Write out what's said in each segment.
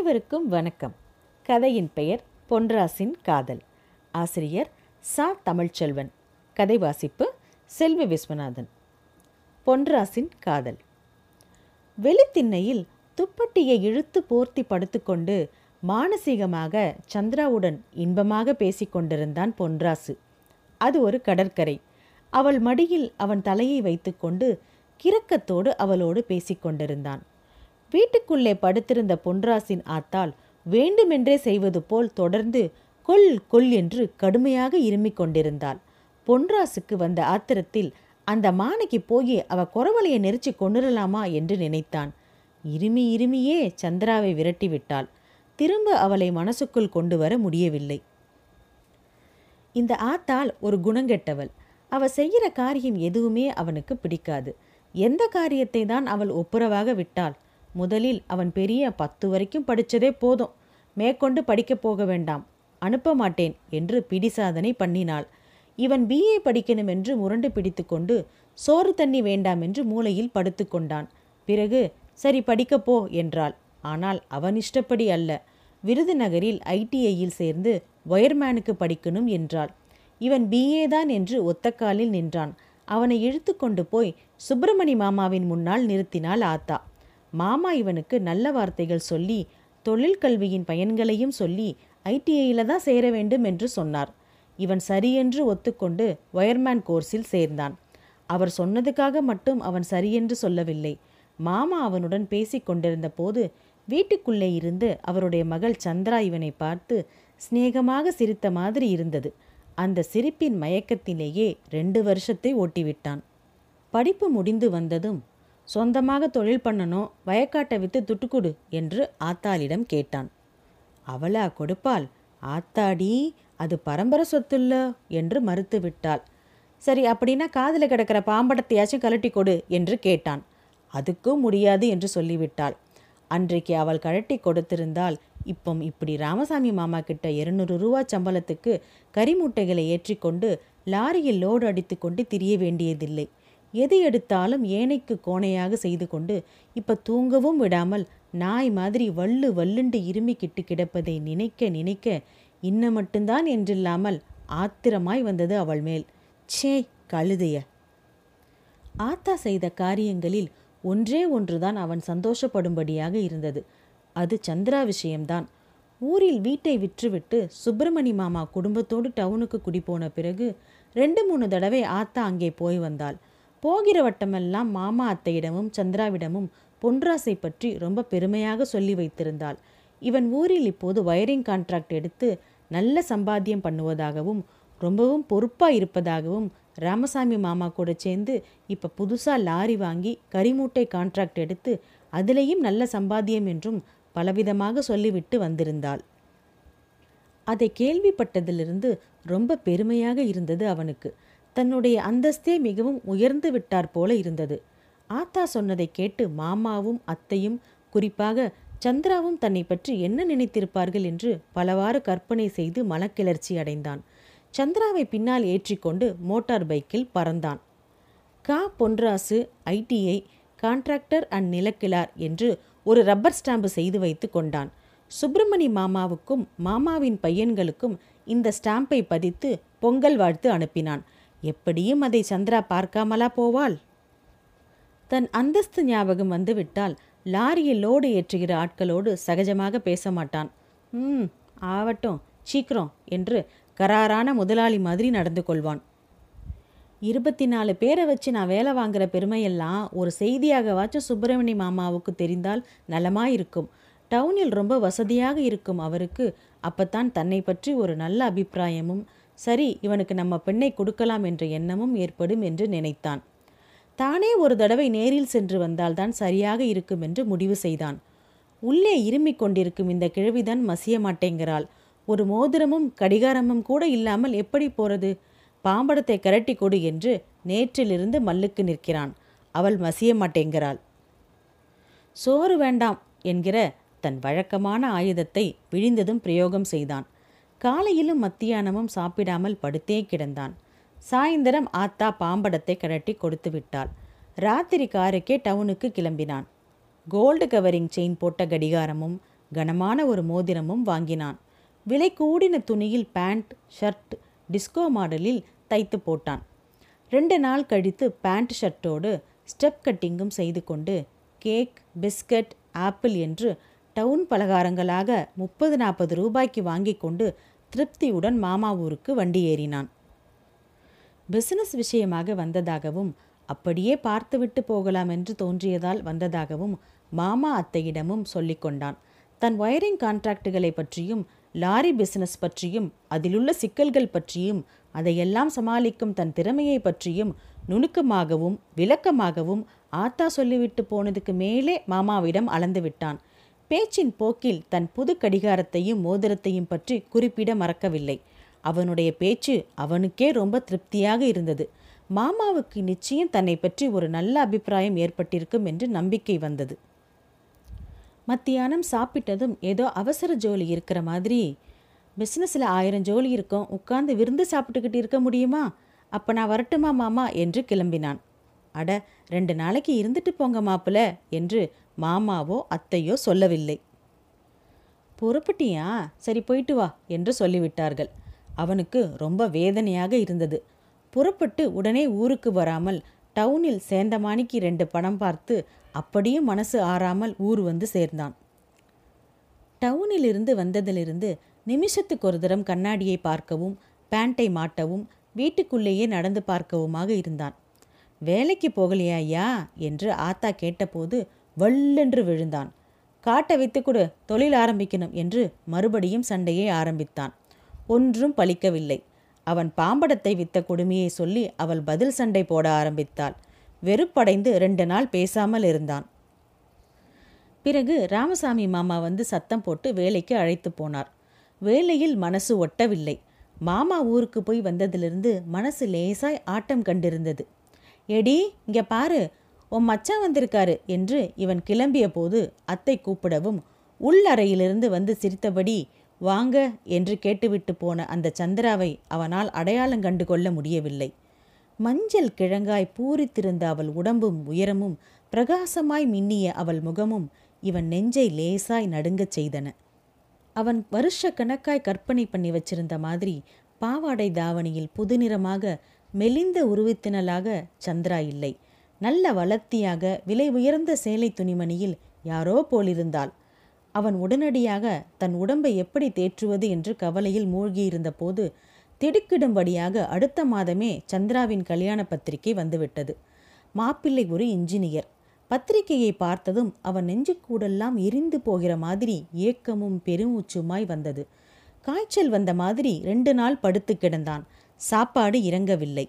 அனைவருக்கும் வணக்கம். கதையின் பெயர் பொன்ராசின் காதல். ஆசிரியர் சா. தமிழ்ச்செல்வன். கதை வாசிப்பு செல்வி விஸ்வநாதன். பொன்ராசின் காதல். வெளித்திண்ணையில் துப்பட்டியை இழுத்து போர்த்தி படுத்துக்கொண்டு மானசீகமாக சந்திராவுடன் இன்பமாக பேசிக் கொண்டிருந்தான் பொன்ராசு. அது ஒரு கடற்கரை. அவள் மடியில் அவன் தலையை வைத்துக்கொண்டு கிரக்கத்தோடு அவளோடு பேசிக் கொண்டிருந்தான். வீட்டுக்குள்ளே படுத்திருந்த பொன்ராசின் ஆத்தாள் வேண்டுமென்றே செய்வது போல் தொடர்ந்து கொல் கொல் என்று கடுமையாக இருமிக் கொண்டிருந்தாள். பொன்ராசுக்கு வந்த ஆத்திரத்தில் அந்த மானைக்கு போய் அவ குறவலையை நெரிச்சு கொண்டுடலாமா என்று நினைத்தான். இருமி இருமியே சந்திராவை விரட்டிவிட்டாள். திரும்ப அவளை மனசுக்குள் கொண்டு வர முடியவில்லை. இந்த ஆத்தாள் ஒரு குணங்கெட்டவள். அவ செய்கிற காரியம் எதுவுமே அவனுக்கு பிடிக்காது. எந்த காரியத்தை தான் அவள் ஒப்புரவாக விட்டாள்? முதலில் அவன் பெரிய பத்து வரைக்கும் படித்ததே போதும். மேற்கொண்டு படிக்கப் போக வேண்டாம். அனுப்ப மாட்டேன் என்று பிடிசாதனை பண்ணினாள். இவன் பிஏ படிக்கணும் என்று முரண்டு பிடித்துக்கொண்டு சோறு தண்ணி வேண்டாம் என்று மூலையில் படுத்துக்கொண்டான் பிறகு சரி படிக்கப் போ என்றாள். ஆனால் அவன் இஷ்டப்படி அல்ல. விருதுநகரில் ஐடிஐயில் சேர்ந்து ஒயர்மேனுக்கு படிக்கணும் என்றாள். இவன் பிஏ தான் என்று ஒத்தக்காலில் நின்றான். அவனை இழுத்து கொண்டு போய் சுப்பிரமணி மாமாவின் முன்னால் நிறுத்தினாள் ஆத்தா. மாமா இவனுக்கு நல்ல வார்த்தைகள் சொல்லி தொழில் கல்வியின் பயன்களையும் சொல்லி ஐடிஐயில் தான் சேர வேண்டும் என்று சொன்னார். இவன் சரியென்று ஒத்துக்கொண்டு ஒயர்மேன் கோர்ஸில் சேர்ந்தான். அவர் சொன்னதுக்காக மட்டும் அவன் சரியென்று சொல்லவில்லை. மாமா அவனுடன் பேசி கொண்டிருந்த போது வீட்டுக்குள்ளே இருந்து அவருடைய மகள் சந்திரா இவனை பார்த்து சிநேகமாக சிரித்த மாதிரி இருந்தது. அந்த சிரிப்பின் மயக்கத்திலேயே ரெண்டு வருஷத்தை ஓட்டிவிட்டான். படிப்பு முடிந்து வந்ததும் சொந்தமாக தொழில் பண்ணணும் வயக்காட்டை வித்து துட்டுக்குடு என்று ஆத்தாளிடம் கேட்டான். அவளா கொடுப்பாள்? ஆத்தாடி அது பரம்பரை சொத்துல்ல? என்று மறுத்து விட்டாள். சரி அப்படின்னா காதில் கிடக்கிற பாம்படத்தையாச்சும் கழட்டி கொடு என்று கேட்டான். அதுக்கும் முடியாது என்று சொல்லிவிட்டாள். அன்றைக்கு அவள் கழட்டி கொடுத்திருந்தால் இப்போ இப்படி ராமசாமி மாமா கிட்ட இருநூறு ரூபா சம்பளத்துக்கு கரிமூட்டைகளை ஏற்றிக்கொண்டு லாரியில் லோடு அடித்து கொண்டு திரிய வேண்டியதில்லை. எது எடுத்தாலும் ஏனைக்கு கோணையாக செய்து கொண்டு இப்ப தூங்கவும் விடாமல் நாய் மாதிரி வள்ளு வல்லுண்டு இருமிக்கிட்டு கிடப்பதை நினைக்க நினைக்க இன்ன மட்டும்தான் என்றில்லாமல் ஆத்திரமாய் வந்தது அவள் மேல். ச்சே கழுதைய. ஆத்தா செய்த காரியங்களில் ஒன்றே ஒன்றுதான் அவன் சந்தோஷப்படும்படியாக இருந்தது. அது சந்திரா விஷயம்தான். ஊரில் வீட்டை விற்றுவிட்டு சுப்பிரமணி மாமா குடும்பத்தோடு டவுனுக்கு குடிபோன பிறகு ரெண்டு மூணு தடவை ஆத்தா அங்கே போய் வந்தாள். போகிற வட்டமெல்லாம் மாமா அத்தையிடமும் சந்திராவிடமும் பொன்ராசை பற்றி ரொம்ப பெருமையாக சொல்லி வைத்திருந்தாள். இவன் ஊரில் இப்போது வயரிங் கான்ட்ராக்ட் எடுத்து நல்ல சம்பாத்தியம் பண்ணுவதாகவும் ரொம்பவும் பொறுப்பாக இருப்பதாகவும் ராமசாமி மாமா கூட சேர்ந்து இப்போ புதுசாக லாரி வாங்கி கரிமூட்டை கான்ட்ராக்ட் எடுத்து அதிலேயும் நல்ல சம்பாத்தியம் என்றும் பலவிதமாக சொல்லிவிட்டு வந்திருந்தாள். அதை கேள்விப்பட்டதிலிருந்து ரொம்ப பெருமையாக இருந்தது அவனுக்கு. தன்னுடைய அந்தஸ்தே மிகவும் உயர்ந்து விட்டார் போல இருந்தது. ஆத்தா சொன்னதை கேட்டு மாமாவும் அத்தையும் குறிப்பாக சந்திராவும் தன்னை பற்றி என்ன நினைத்திருப்பார்கள் என்று பலவாறு கற்பனை செய்து மனக்கிளர்ச்சி அடைந்தான். சந்திராவை பின்னால் ஏற்றிக்கொண்டு மோட்டார் பைக்கில் பறந்தான். Ka. Ponrasu ITI contractor and நிலக்கிழார் என்று ஒரு ரப்பர் ஸ்டாம்பு செய்து வைத்து கொண்டான். சுப்பிரமணி மாமாவுக்கும் மாமாவின் பையன்களுக்கும் இந்த ஸ்டாம்பை பதித்து பொங்கல் வாழ்த்து அனுப்பினான். எப்படியும் அதை சந்திரா பார்க்காமலா போவாள்? தன் அந்தஸ்து ஞாபகம் வந்துவிட்டால் லாரியில் லோடு ஏற்றுகிற ஆட்களோடு சகஜமாக பேச மாட்டான் ம் ஆவட்டும் சீக்கிரம் என்று கராரான முதலாளி மாதிரி நடந்து கொள்வான். இருபத்தி நாலு பேரை வச்சு நான் வேலை வாங்குற பெருமையெல்லாம் ஒரு செய்தியாகவாச்சும் சுப்பிரமணி மாமாவுக்கு தெரிந்தால் நலமாயிருக்கும். டவுனில் ரொம்ப வசதியாக இருக்கும் அவருக்கு அப்பத்தான் தன்னை பற்றி ஒரு நல்ல அபிப்பிராயமும் சரி இவனுக்கு நம்ம பெண்ணை கொடுக்கலாம் என்ற எண்ணமும் ஏற்படும் என்று நினைத்தான். தானே ஒரு தடவை நேரில் சென்று வந்தால்தான் சரியாக இருக்கும் என்று முடிவு செய்தான். உள்ளே இருமிக் கொண்டிருக்கும் இந்த கிழவிதான் மசிய மாட்டேங்கிறாள் ஒரு மோதிரமும் கடிகாரமும் கூட இல்லாமல் எப்படி போறது? பாம்படத்தை கரட்டி கொடு என்று நேற்றிலிருந்து மல்லுக்கு நிற்கிறான். அவள் மசிய மாட்டேங்கிறாள் சோறு வேண்டாம் என்கிற தன் வழக்கமான ஆயுதத்தை விழிந்ததும் பிரயோகம் செய்தான். காலையிலும் மத்தியானமும் சாப்பிடாமல் படுத்தே கிடந்தான். சாயந்தரம் ஆத்தா பாம்படத்தை கரட்டி கொடுத்து விட்டாள். ராத்திரி காருக்கே டவுனுக்கு கிளம்பினான். கோல்டு கவரிங் செயின் போட்ட கடிகாரமும் கனமான ஒரு மோதிரமும் வாங்கினான். விலை கூடின துணியில் பேண்ட் ஷர்ட் டிஸ்கோ மாடலில் தைத்து போட்டான். ரெண்டு நாள் கழித்து பேண்ட் ஷர்ட்டோடு ஸ்டெப் கட்டிங்கும் செய்து கொண்டு கேக் பிஸ்கட் ஆப்பிள் என்று டவுன் பலகாரங்களாக முப்பது நாற்பது ரூபாய்க்கு வாங்கி கொண்டு திருப்தியுடன் மாமா ஊருக்கு வண்டி ஏறினான். பிசினஸ் விஷயமாக வந்ததாகவும் அப்படியே பார்த்துவிட்டு போகலாம் என்று தோன்றியதால் வந்ததாகவும் மாமா அத்தையிடமும் சொல்லிக்கொண்டான் தன் ஒயரிங் கான்ட்ராக்டுகளை பற்றியும் லாரி பிசினஸ் பற்றியும் அதிலுள்ள சிக்கல்கள் பற்றியும் அதையெல்லாம் சமாளிக்கும் தன் திறமையை பற்றியும் நுணுக்கமாகவும் விளக்கமாகவும் ஆத்தா சொல்லிவிட்டு போனதுக்கு மேலே மாமாவிடம் அளந்து விட்டான். பேச்சின் போக்கில் தன் புது கடிகாரத்தையும் மோதிரத்தையும் பற்றி குறிப்பிட மறக்கவில்லை. அவனுடைய பேச்சு அவனுக்கே ரொம்ப திருப்தியாக இருந்தது. மாமாவுக்கு நிச்சயம் தன்னை பற்றி ஒரு நல்ல அபிப்பிராயம் ஏற்பட்டிருக்கும் என்று நம்பிக்கை வந்தது. மத்தியானம் சாப்பிட்டதும் ஏதோ அவசர ஜோலி இருக்கிற மாதிரி பிஸ்னஸில் ஆயிரம் ஜோலி இருக்கும். உட்கார்ந்து விருந்து சாப்பிட்டுக்கிட்டு இருக்க முடியுமா? அப்போ நான் வரட்டுமா மாமா? என்று கிளம்பினான். அட ரெண்டு நாளைக்கு இருந்துட்டு போங்க மாப்பிள என்று மாமாவோ அத்தையோ சொல்லவில்லை. புறப்பட்டியா? சரி போயிட்டு வா என்று சொல்லிவிட்டார்கள். அவனுக்கு ரொம்ப வேதனையாக இருந்தது. புறப்பட்டு உடனே ஊருக்கு வராமல் டவுனில் சேந்தமானிக்கு ரெண்டு படம் பார்த்து அப்படியும் மனசு ஆறாமல் ஊர் வந்து சேர்ந்தான். டவுனிலிருந்து வந்ததிலிருந்து நிமிஷத்துக்கு ஒரு தரம் கண்ணாடியை பார்க்கவும் பேண்டை மாட்டவும் வீட்டுக்குள்ளேயே நடந்து பார்க்கவுமாக இருந்தான். வேலைக்கு போகலையா ஐயா? என்று ஆத்தா கேட்டபோது வல்லென்று விழுந்தான். காட்டை வைத்து கொடு தொழில் ஆரம்பிக்கணும் என்று மறுபடியும் சண்டையை ஆரம்பித்தான். ஒன்றும் பலிக்கவில்லை அவன் பாம்படத்தை வித்த கொடுமையை சொல்லி அவள் பதில் சண்டை போட ஆரம்பித்தாள். வெறுப்படைந்து ரெண்டு நாள் பேசாமல் இருந்தான். பிறகு ராமசாமி மாமா வந்து சத்தம் போட்டு வேலைக்கு அழைத்து போனார். வேலையில் மனசு ஒட்டவில்லை. மாமா ஊருக்கு போய் வந்ததிலிருந்து மனசு லேசாய் ஆட்டம் கண்டிருந்தது. எடி இங்கே பாரு உன் மச்சான் வந்திருக்காரு என்று இவன் கிளம்பிய போது அத்தை கூப்பிடவும் உள்ளறையிலிருந்து வந்து சிரித்தபடி வாங்க என்று கேட்டுவிட்டு போன அந்த சந்திராவை அவனால் அடையாளம் கண்டு கொள்ள முடியவில்லை. மஞ்சள் கிழங்காய் பூரித்திருந்த அவள் உடம்பும் உயரமும் பிரகாசமாய் மின்னிய அவள் முகமும் இவன் நெஞ்சை லேசாய் நடுங்கச் செய்தன. அவன் வருஷ கணக்காய் கற்பனை பண்ணி வச்சிருந்த மாதிரி பாவாடை தாவணியில் புதுநிறமாக மெலிந்த உருவத்தினலாக சந்திரா இல்லை. நல்ல வளர்த்தியாக விலை உயர்ந்த சேலை துணிமணியில் யாரோ போலிருந்தாள். அவன் உடனடியாக தன் உடம்பை எப்படி தேற்றுவது என்று கவலையில் மூழ்கியிருந்த போது திடுக்கிடும்படியாக அடுத்த மாதமே சந்திராவின் கல்யாண பத்திரிகை வந்துவிட்டது. மாப்பிள்ளை ஒரு இன்ஜினியர். பத்திரிகையை பார்த்ததும் அவன் நெஞ்சுக்கூடெல்லாம் எரிந்து போகிற மாதிரி ஏக்கமும் பெருமூச்சுமாய் வந்தது. காய்ச்சல் வந்த மாதிரி ரெண்டு நாள் படுத்து கிடந்தான். சாப்பாடு இறங்கவில்லை.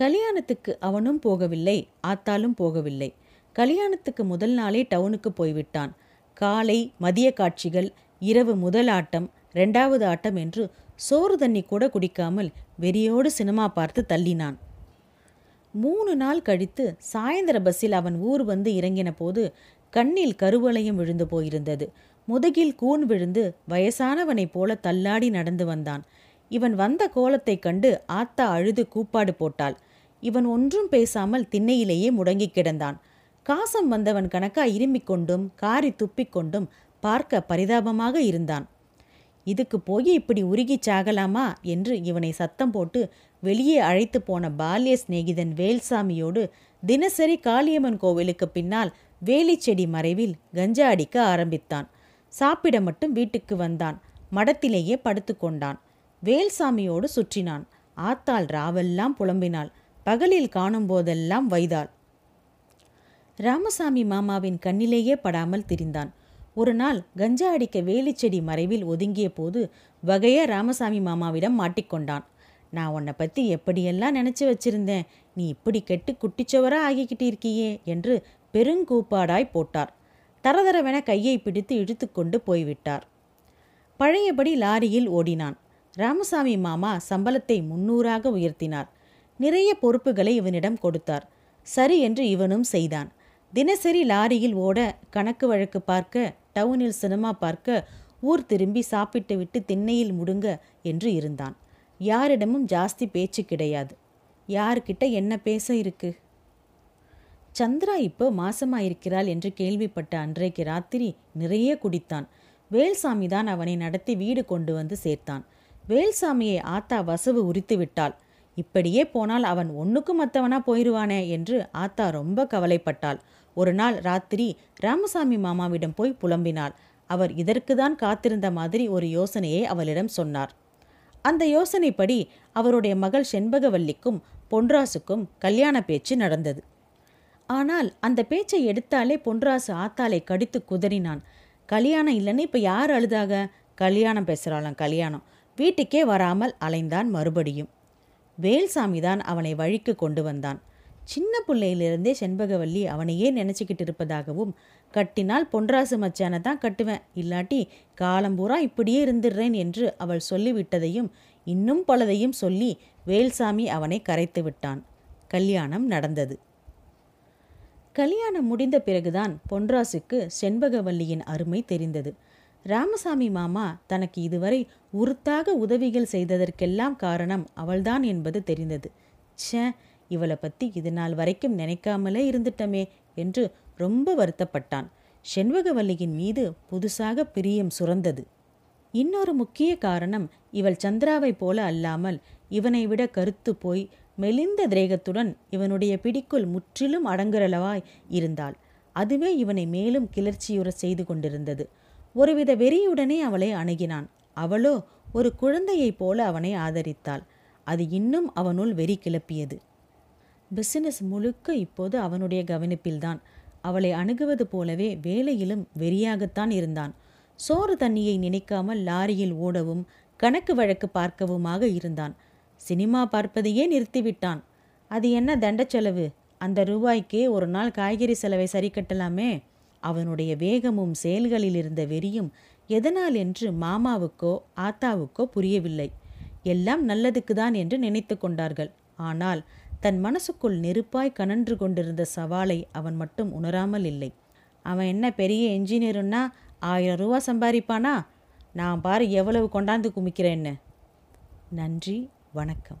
கல்யாணத்துக்கு அவனும் போகவில்லை ஆத்தாலும் போகவில்லை. கல்யாணத்துக்கு முதல் நாளே டவுனுக்கு போய்விட்டான். காலை மதிய காட்சிகள் இரவு முதல் ஆட்டம் ரெண்டாவது ஆட்டம் என்று சோறு தண்ணி கூட குடிக்காமல் வெறியோடு சினிமா பார்த்து தள்ளினான். மூணு நாள் கழித்து சாயந்தர பஸ்ஸில் அவன் ஊர் வந்து இறங்கின போது கண்ணில் கருவளையம் விழுந்து போயிருந்தது. முதுகில் கூன் விழுந்து வயசானவனைப் போல தள்ளாடி நடந்து வந்தான். இவன் வந்த கோலத்தைக் கண்டு ஆத்தா அழுது கூப்பாடு போட்டாள். இவன் ஒன்றும் பேசாமல் திண்ணையிலேயே முடங்கி கிடந்தான். காசம் வந்தவன் கணக்கா இருமிக் கொண்டும் காரி துப்பிக் கொண்டும் பார்க்க பரிதாபமாக இருந்தான். இதுக்கு போய் இப்படி உருகிச் சாகலாமா? என்று இவனை சத்தம் போட்டு வெளியே அழைத்து போன பால்ய சிநேகிதன் வேல்சாமியோடு தினசரி காளியம்மன் கோவிலுக்கு பின்னால் வேலிச்செடி மறைவில் கஞ்சா அடிக்க ஆரம்பித்தான். சாப்பிட மட்டும் வீட்டுக்கு வந்தான். மடத்திலேயே படுத்துக்கொண்டான் வேல்சாமியோடு சுற்றினான். ஆத்தாள் ராவெல்லாம் புலம்பினாள். பகலில் காணும் போதெல்லாம் வைதாள். ராமசாமி மாமாவின் கண்ணிலேயே படாமல் திரிந்தான். ஒரு நாள் கஞ்சா அடிக்க வேலிச்செடி மறைவில் ஒதுங்கிய போது வகையா ராமசாமி மாமாவிடம் மாட்டிக்கொண்டான் நான் உன்னை பற்றி எப்படியெல்லாம் நினச்சி வச்சிருந்தேன்? நீ இப்படி கெட்டு குட்டிச்சவராக ஆகிக்கிட்டு இருக்கியே என்று பெருங்கூப்பாடாய் போட்டார். தரதரவென கையை பிடித்து இழுத்துக்கொண்டு போய்விட்டார். பழையபடி லாரியில் ஓடினான். ராமசாமி மாமா சம்பளத்தை முன்னூறாக உயர்த்தினார். நிறைய பொறுப்புகளை இவனிடம் கொடுத்தார். சரி என்று இவனும் செய்தான். தினசரி லாரியில் ஓட கணக்கு வழக்கு பார்க்க டவுனில் சினிமா பார்க்க ஊர் திரும்பி சாப்பிட்டு விட்டு திண்ணையில் முடுங்க என்று இருந்தான். யாரிடமும் ஜாஸ்தி பேச்சு கிடையாது. யார்கிட்ட என்ன பேச இருக்கு? சந்திரா இப்போ மாசமாயிருக்கிறாள் என்று கேள்விப்பட்ட அன்றைக்கு ராத்திரி நிறைய குடித்தான். வேல்சாமி தான் அவனை நடத்தி வீடு கொண்டு வந்து சேர்த்தான். வேல்சாமியை ஆத்தா வசவு உரித்து விட்டாள். இப்படியே போனால் அவன் ஒன்றுக்கும் மற்றவனா போயிடுவானே என்று ஆத்தா ரொம்ப கவலைப்பட்டாள். ஒரு நாள் ராத்திரி ராமசாமி மாமாவிடம் போய் புலம்பினாள். அவர் இதற்குதான் காத்திருந்த மாதிரி ஒரு யோசனையை அவளிடம் சொன்னார். அந்த யோசனைப்படி அவருடைய மகள் செண்பகவல்லிக்கும் பொன்ராசுக்கும் கல்யாண பேச்சு நடந்தது. ஆனால் அந்த பேச்சை எடுத்தாலே பொன்ராசு ஆத்தாலை கடித்து குதறினான். கல்யாணம் இல்லைன்னு இப்போ யார் அழுதாக? கல்யாணம் பேசுகிறாளாம் கல்யாணம். வீட்டுக்கே வராமல் அலைந்தான் மறுபடியும். வேல்சாமி தான் அவனை வழிக்கு கொண்டு வந்தான். சின்ன பிள்ளையிலிருந்தே செண்பகவல்லி அவனையே நினச்சிக்கிட்டு இருப்பதாகவும் கட்டினால் பொன்ராசு மச்சானை தான் கட்டுவேன் இல்லாட்டி காலம்பூரா இப்படியே இருந்துடுறேன் என்று அவள் சொல்லிவிட்டதையும் இன்னும் பலதையும் சொல்லி வேல்சாமி அவனை கரைத்து விட்டான். கல்யாணம் நடந்தது. கல்யாணம் முடிந்த பிறகுதான் பொன்ராசுக்கு செண்பகவல்லியின் அருமை தெரிந்தது. ராமசாமி மாமா தனக்கு இதுவரை உறுத்தாக உதவிகள் செய்ததற்கெல்லாம் காரணம் அவள்தான் என்பது தெரிந்தது. ச்சே இவளை பற்றி இது நாள் வரைக்கும் நினைக்காமலே இருந்துட்டமே என்று ரொம்ப வருத்தப்பட்டான். செண்பகவல்லியின் மீது புதுசாக பிரியம் சுரந்தது. இன்னொரு முக்கிய காரணம் இவள் சந்திராவைப் போல அல்லாமல் இவனை விட கருத்து போய் மெலிந்த திரேகத்துடன் இவனுடைய பிடிக்குள் முற்றிலும் அடங்குறளவாய் இருந்தாள். அதுவே இவனை மேலும் கிளர்ச்சியுற செய்து கொண்டிருந்தது. ஒருவித வெறியுடனே அவளை அணுகினான். அவளோ ஒரு குழந்தையைப் போல அவனை ஆதரித்தாள். அது இன்னும் அவனுள் வெறி கிளப்பியது. பிசினஸ் முழுக்க இப்போது அவனுடைய கவனிப்பில்தான். அவளை அணுகுவது போலவே வேலையிலும் வெறியாகத்தான் இருந்தான். சோறு தண்ணியை நினைக்காமல் லாரியில் ஓடவும் கணக்கு வழக்கு பார்க்கவுமாக இருந்தான். சினிமா பார்ப்பதையே நிறுத்திவிட்டான். அது என்ன தண்ட செலவு? அந்த ரூபாய்க்கே ஒரு நாள் காய்கறி செலவை சரி கட்டலாமே? அவனுடைய வேகமும் செயல்களில் இருந்த வெறியும் எதனால் என்று மாமாவுக்கோ ஆத்தாவுக்கோ புரியவில்லை. எல்லாம் நல்லதுக்குதான் என்று நினைத்து கொண்டார்கள். ஆனால் தன் மனசுக்குள் நெருப்பாய் கனன்று கொண்டிருந்த சவாலை அவன் மட்டும் உணராமல் இல்லை. அவன் என்ன பெரிய என்ஜினியருன்னா ஆயிரம் ரூபா சம்பாதிப்பானா? நான் பாரு எவ்வளவு கொண்டாந்து குமிக்கிறேன்னு. நன்றி வணக்கம்.